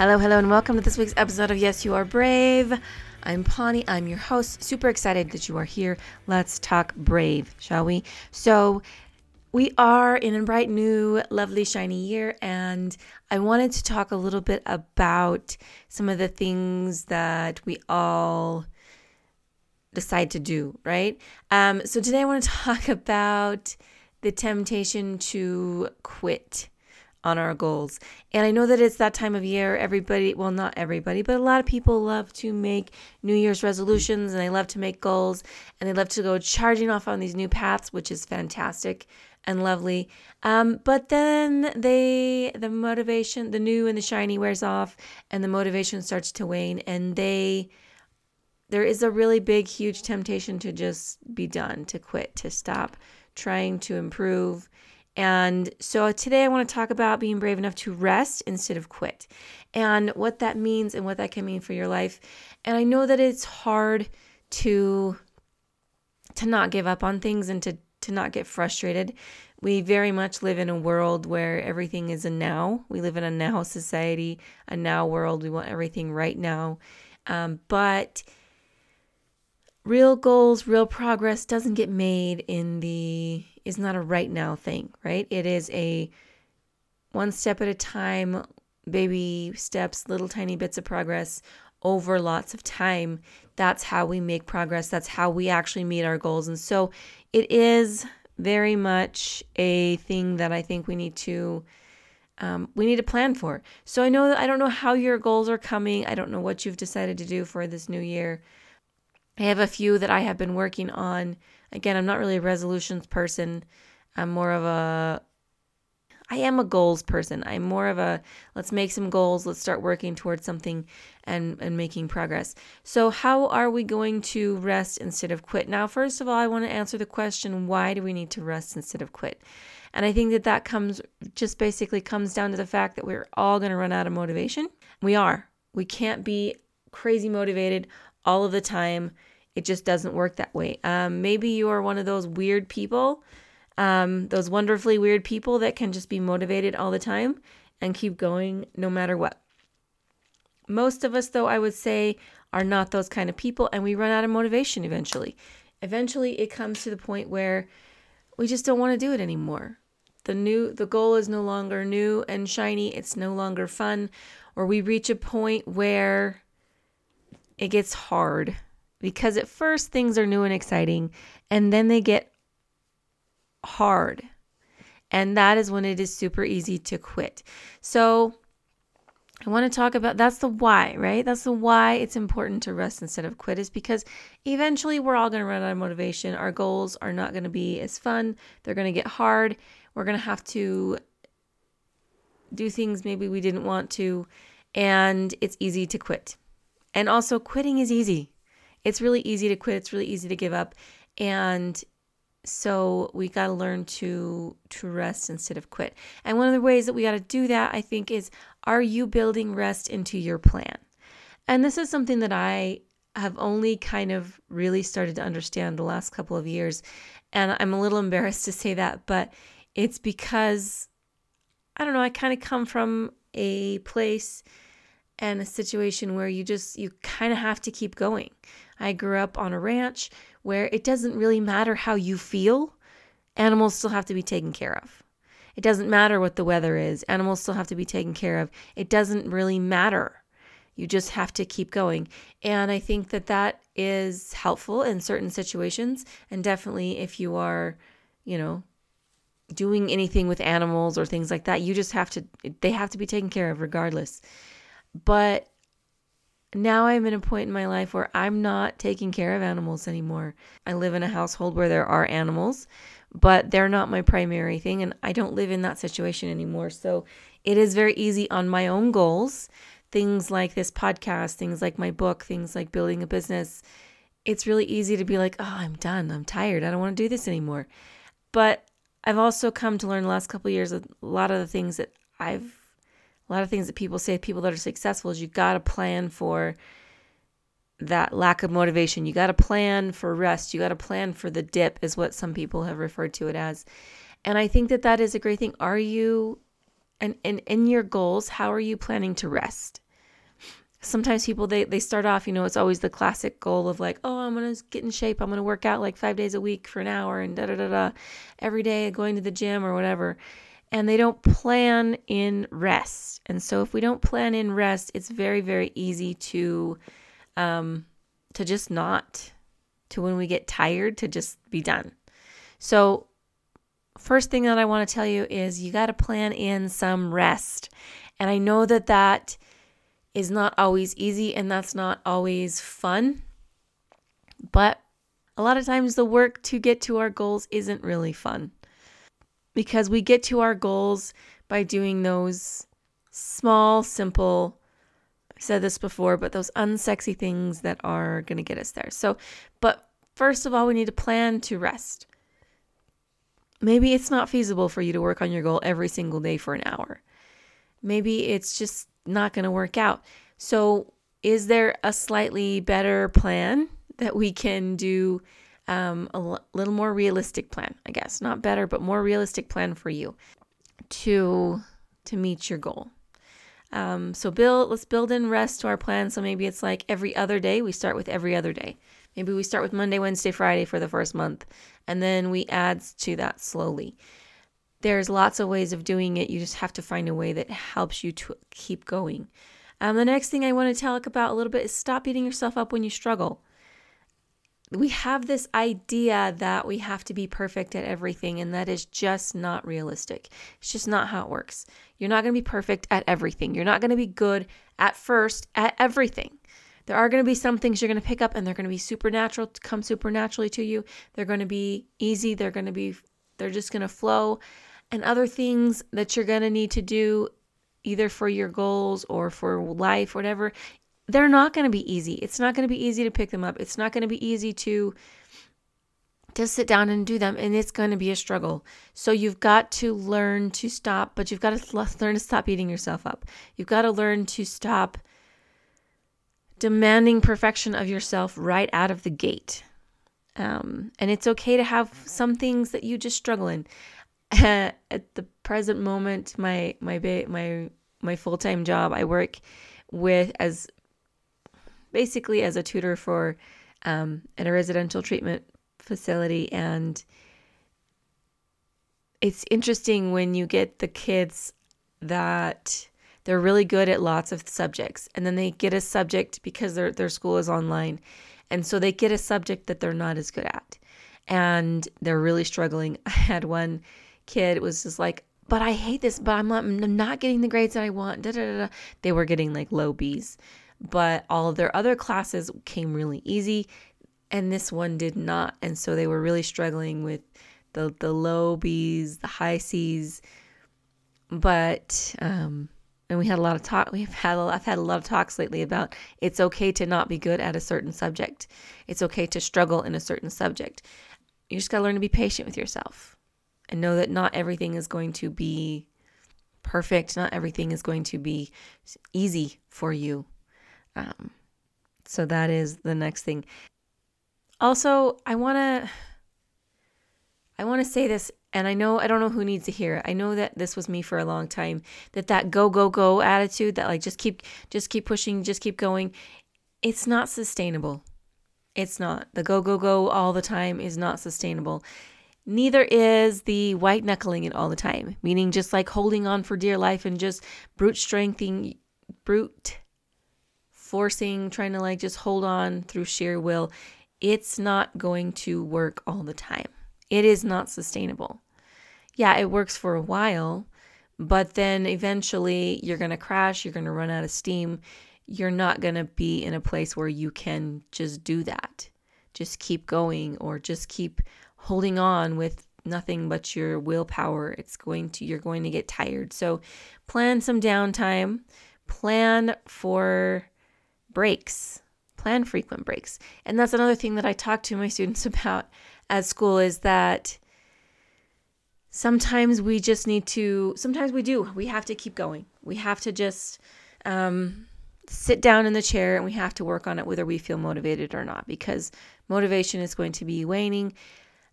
Hello, hello, and welcome to this week's episode of Yes, You Are Brave. I'm Pawnee. I'm your host. Super excited that you are here. Let's talk brave, shall we? So, we are in a bright new, lovely, shiny year, and I wanted to talk a little bit about some of the things that we all decide to do, right? Um, so, today I want to talk about the temptation to quit on our goals. And I know that it's that time of year. Everybody, well, not everybody, but a lot of people love to make New Year's resolutions and they love to make goals and they love to go charging off on these new paths, which is fantastic and lovely. Um, but then they, the motivation, the new and the shiny wears off and the motivation starts to wane and they, there is a really big, huge temptation to just be done, to quit, to stop trying to improve and so today I want to talk about being brave enough to rest instead of quit and what that means and what that can mean for your life. And I know that it's hard to to not give up on things and to to not get frustrated. We very much live in a world where everything is a now. We live in a now society, a now world. We want everything right now. Um, but real goals, real progress doesn't get made in the is not a right now thing, right? It is a one step at a time, baby steps, little tiny bits of progress over lots of time. That's how we make progress. That's how we actually meet our goals. And so it is very much a thing that I think we need to um, we need to plan for. So I know that I don't know how your goals are coming. I don't know what you've decided to do for this new year. I have a few that I have been working on Again, I'm not really a resolutions person. I'm more of a I am a goals person. I'm more of a let's make some goals, let's start working towards something and and making progress. So how are we going to rest instead of quit? Now, first of all, I want to answer the question why do we need to rest instead of quit? And I think that that comes just basically comes down to the fact that we're all going to run out of motivation. We are. We can't be crazy motivated all of the time it just doesn't work that way. Um, maybe you are one of those weird people, um, those wonderfully weird people that can just be motivated all the time and keep going no matter what. Most of us, though, I would say, are not those kind of people, and we run out of motivation eventually. Eventually, it comes to the point where we just don't want to do it anymore. The new, the goal is no longer new and shiny. It's no longer fun, or we reach a point where it gets hard because at first things are new and exciting and then they get hard. And that is when it is super easy to quit. So, I want to talk about that's the why, right? That's the why it's important to rest instead of quit is because eventually we're all going to run out of motivation. Our goals are not going to be as fun. They're going to get hard. We're going to have to do things maybe we didn't want to and it's easy to quit. And also quitting is easy it's really easy to quit. It's really easy to give up. And so we got to learn to to rest instead of quit. And one of the ways that we got to do that, I think, is are you building rest into your plan? And this is something that I have only kind of really started to understand the last couple of years. And I'm a little embarrassed to say that, but it's because I don't know, I kind of come from a place and a situation where you just you kind of have to keep going. I grew up on a ranch where it doesn't really matter how you feel, animals still have to be taken care of. It doesn't matter what the weather is, animals still have to be taken care of. It doesn't really matter. You just have to keep going. And I think that that is helpful in certain situations. And definitely if you are, you know, doing anything with animals or things like that, you just have to, they have to be taken care of regardless. But now I'm in a point in my life where I'm not taking care of animals anymore. I live in a household where there are animals, but they're not my primary thing, and I don't live in that situation anymore. So it is very easy on my own goals things like this podcast, things like my book, things like building a business, it's really easy to be like, oh, I'm done. I'm tired. I don't want to do this anymore. But I've also come to learn the last couple years a lot of the things that I've, a lot of things that people say, people that are successful, is you got to plan for that lack of motivation. You got to plan for rest. You got to plan for the dip, is what some people have referred to it as. And I think that that is a great thing. Are you, and, and in your goals, how are you planning to rest? Sometimes people they they start off, you know, it's always the classic goal of like, oh, I'm gonna get in shape. I'm gonna work out like five days a week for an hour and da da da da, every day going to the gym or whatever and they don't plan in rest. And so if we don't plan in rest, it's very very easy to um, to just not, to when we get tired, to just be done. So, first thing that I want to tell you is you got to plan in some rest. And I know that that is not always easy and that's not always fun. But a lot of times the work to get to our goals isn't really fun because we get to our goals by doing those small, simple I said this before, but those unsexy things that are going to get us there. So, but first of all, we need to plan to rest. Maybe it's not feasible for you to work on your goal every single day for an hour. Maybe it's just not going to work out. So, is there a slightly better plan that we can do? Um, a l- little more realistic plan, I guess, not better, but more realistic plan for you to to meet your goal. Um, so build, let's build in rest to our plan. So maybe it's like every other day. We start with every other day. Maybe we start with Monday, Wednesday, Friday for the first month, and then we add to that slowly. There's lots of ways of doing it. You just have to find a way that helps you to keep going. Um, the next thing I want to talk about a little bit is stop beating yourself up when you struggle we have this idea that we have to be perfect at everything, and that is just not realistic. It's just not how it works. You're not going to be perfect at everything. You're not going to be good at first at everything. There are going to be some things you're going to pick up, and they're going to be supernatural, come supernaturally to you. They're going to be easy. They're going to be, they're just going to flow. And other things that you're going to need to do either for your goals or for life, whatever, they're not going to be easy. It's not going to be easy to pick them up. It's not going to be easy to to sit down and do them and it's going to be a struggle. So you've got to learn to stop, but you've got to learn to stop beating yourself up. You've got to learn to stop demanding perfection of yourself right out of the gate. Um, and it's okay to have some things that you just struggle in. At the present moment, my my my my full time job, I work with as basically as a tutor for um, in a residential treatment facility. And it's interesting when you get the kids that they're really good at lots of subjects and then they get a subject because their their school is online and so they get a subject that they're not as good at and they're really struggling i had one kid was just like but i hate this but i'm not, I'm not getting the grades that i want da, da, da, da. they were getting like low b's but all their other classes came really easy and this one did not and so they were really struggling with the the low b's the high c's but um and we had a lot of talk we've had a, I've had a lot of talks lately about it's okay to not be good at a certain subject. It's okay to struggle in a certain subject. You just got to learn to be patient with yourself and know that not everything is going to be perfect not everything is going to be easy for you um, so that is the next thing. Also, I want to I want to say this and I know I don't know who needs to hear it. I know that this was me for a long time that that go go go attitude that like just keep just keep pushing, just keep going. It's not sustainable. It's not. The go go go all the time is not sustainable. Neither is the white knuckling it all the time, meaning just like holding on for dear life and just brute strengthening brute forcing, trying to like just hold on through sheer will, it's not going to work all the time. It is not sustainable. Yeah, it works for a while, but then eventually you're going to crash, you're going to run out of steam. You're not going to be in a place where you can just do that. Just keep going or just keep holding on with nothing but your willpower. It's going to you're going to get tired. So plan some downtime plan for breaks, plan frequent breaks. And that's another thing that I talk to my students about at school is that sometimes we just need to, sometimes we do, we have to keep going. We have to just um, sit down in the chair and we have to work on it whether we feel motivated or not because motivation is going to be waning.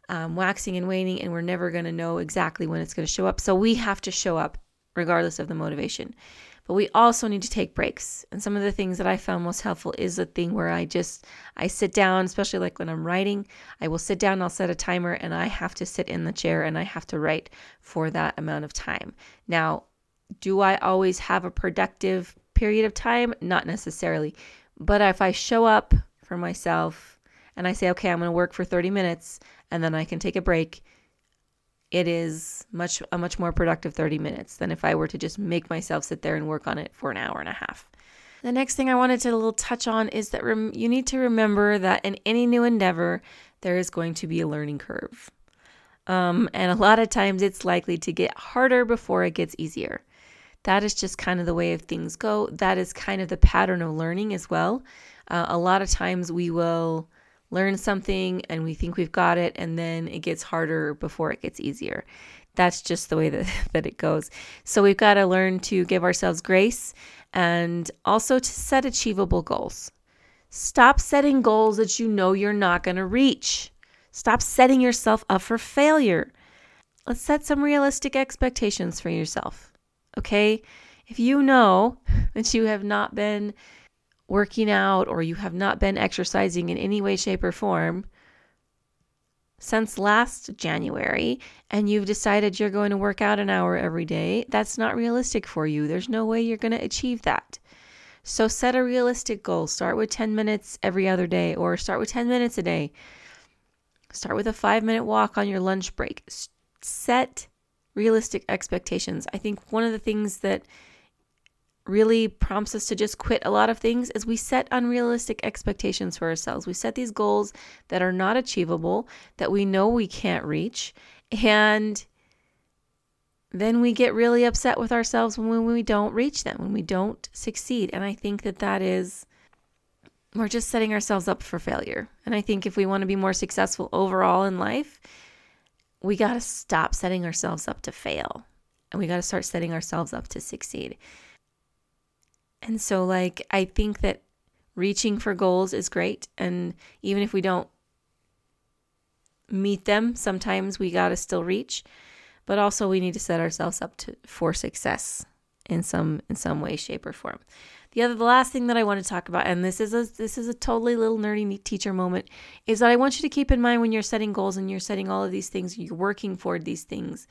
Um, waxing and waning, and we're never going to know exactly when it's going to show up. So we have to show up regardless of the motivation. But we also need to take breaks. And some of the things that I found most helpful is a thing where I just I sit down, especially like when I'm writing, I will sit down, I'll set a timer and I have to sit in the chair and I have to write for that amount of time. Now, do I always have a productive period of time? Not necessarily. But if I show up for myself and I say, okay, I'm going to work for 30 minutes and then I can take a break, it is much a much more productive 30 minutes than if I were to just make myself sit there and work on it for an hour and a half. The next thing I wanted to a little touch on is that rem- you need to remember that in any new endeavor there is going to be a learning curve. Um, and a lot of times it's likely to get harder before it gets easier. That is just kind of the way of things go. That is kind of the pattern of learning as well. Uh, a lot of times we will learn something and we think we've got it and then it gets harder before it gets easier. That's just the way that, that it goes. So we've got to learn to give ourselves grace and also to set achievable goals. Stop setting goals that you know you're not going to reach. Stop setting yourself up for failure. Let's set some realistic expectations for yourself okay? If you know that you have not been working out or you have not been exercising in any way, shape, or form since last January and you've decided you're going to work out an hour every day, that's not realistic for you. There's no way you're going to achieve that. So set a realistic goal. Start with 10 minutes every other day or start with 10 minutes a day. Start with a five minute walk on your lunch break. Set realistic expectations. I think one of the things that really prompts us to just quit a lot of things is we set unrealistic expectations for ourselves. We set these goals that are not achievable, that we know we can't reach, and then we get really upset with ourselves when we don't reach them, when we don't succeed. And I think that that is we're just setting ourselves up for failure. And I think if we want to be more successful overall in life, we got to stop setting ourselves up to fail and we got to start setting ourselves up to succeed. And so, like, I think that reaching for goals is great. And even if we don't meet them, sometimes we got to still reach. But also, we need to set ourselves up to, for success in some in some way, shape, or form. The other, the last thing that I want to talk about, and this is a this is a totally little nerdy teacher moment, is that I want you to keep in mind when you're setting goals and you're setting all of these things, you're working toward these things,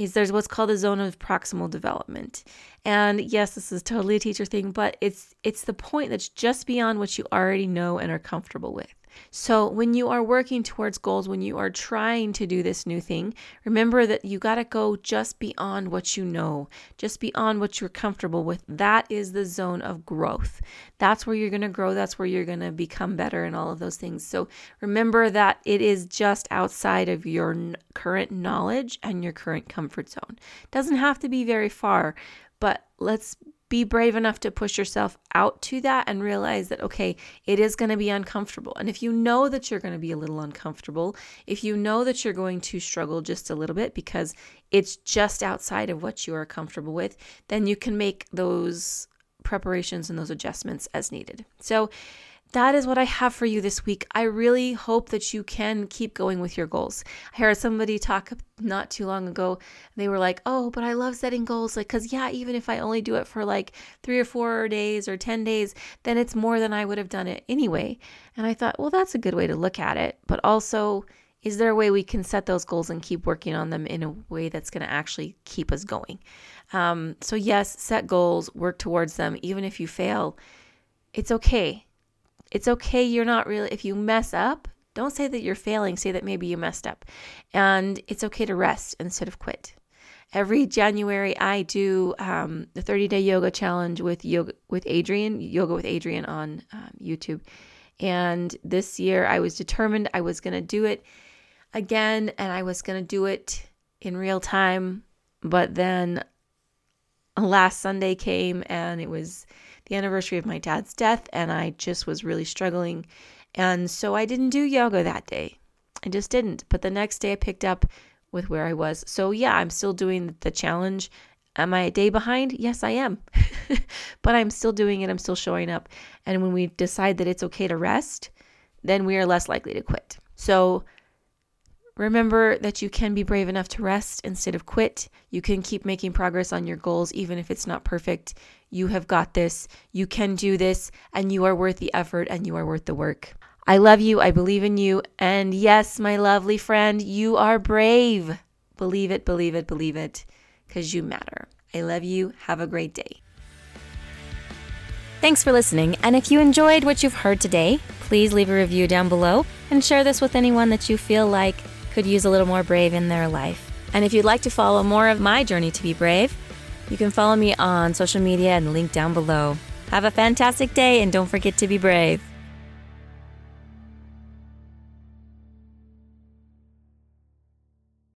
is there's what's called the zone of proximal development. And yes, this is totally a teacher thing, but it's it's the point that's just beyond what you already know and are comfortable with. So, when you are working towards goals, when you are trying to do this new thing, remember that you got to go just beyond what you know, just beyond what you're comfortable with. That is the zone of growth. That's where you're going to grow. That's where you're going to become better and all of those things. So, remember that it is just outside of your current knowledge and your current comfort zone. It doesn't have to be very far, but let's be brave enough to push yourself out to that and realize that, okay, it is going to be uncomfortable. And if you know that you're going to be a little uncomfortable, if you know that you're going to struggle just a little bit because it's just outside of what you are comfortable with, then you can make those preparations and those adjustments as needed. So, that is what I have for you this week. I really hope that you can keep going with your goals. I heard somebody talk not too long ago. They were like, "Oh, but I love setting goals like cuz yeah, even if I only do it for like 3 or 4 days or 10 days, then it's more than I would have done it anyway." And I thought, "Well, that's a good way to look at it, but also is there a way we can set those goals and keep working on them in a way that's going to actually keep us going? Um, so, yes, set goals, work towards them. Even if you fail, it's okay it's okay. You're not really, if you mess up, don't say that you're failing. Say that maybe you messed up. And it's okay to rest instead of quit. Every January, I do um, the 30 day yoga challenge with yoga with Adriene, yoga with Adriene on um, YouTube. And this year, I was determined I was going to do it again, and I was going to do it in real time. But then last Sunday came and it was the anniversary of my dad's death, and I just was really struggling. And so I didn't do yoga that day. I just didn't. But the next day I picked up with where I was. So yeah, I'm still doing the challenge. Am I a day behind? Yes, I am. but I'm still doing it. I'm still showing up. And when we decide that it's okay to rest, then we are less likely to quit. So remember that you can be brave enough to rest instead of quit. You can keep making progress on your goals, even if it's not perfect. You have got this. You can do this, and you are worth the effort and you are worth the work. I love you. I believe in you. And yes, my lovely friend, you are brave. Believe it, believe it, believe it, because you matter. I love you. Have a great day. Thanks for listening. And if you enjoyed what you've heard today, please leave a review down below and share this with anyone that you feel like could use a little more brave in their life. And if you'd like to follow more of my journey to be brave, you can follow me on social media and link down below. Have a fantastic day and don't forget to be brave.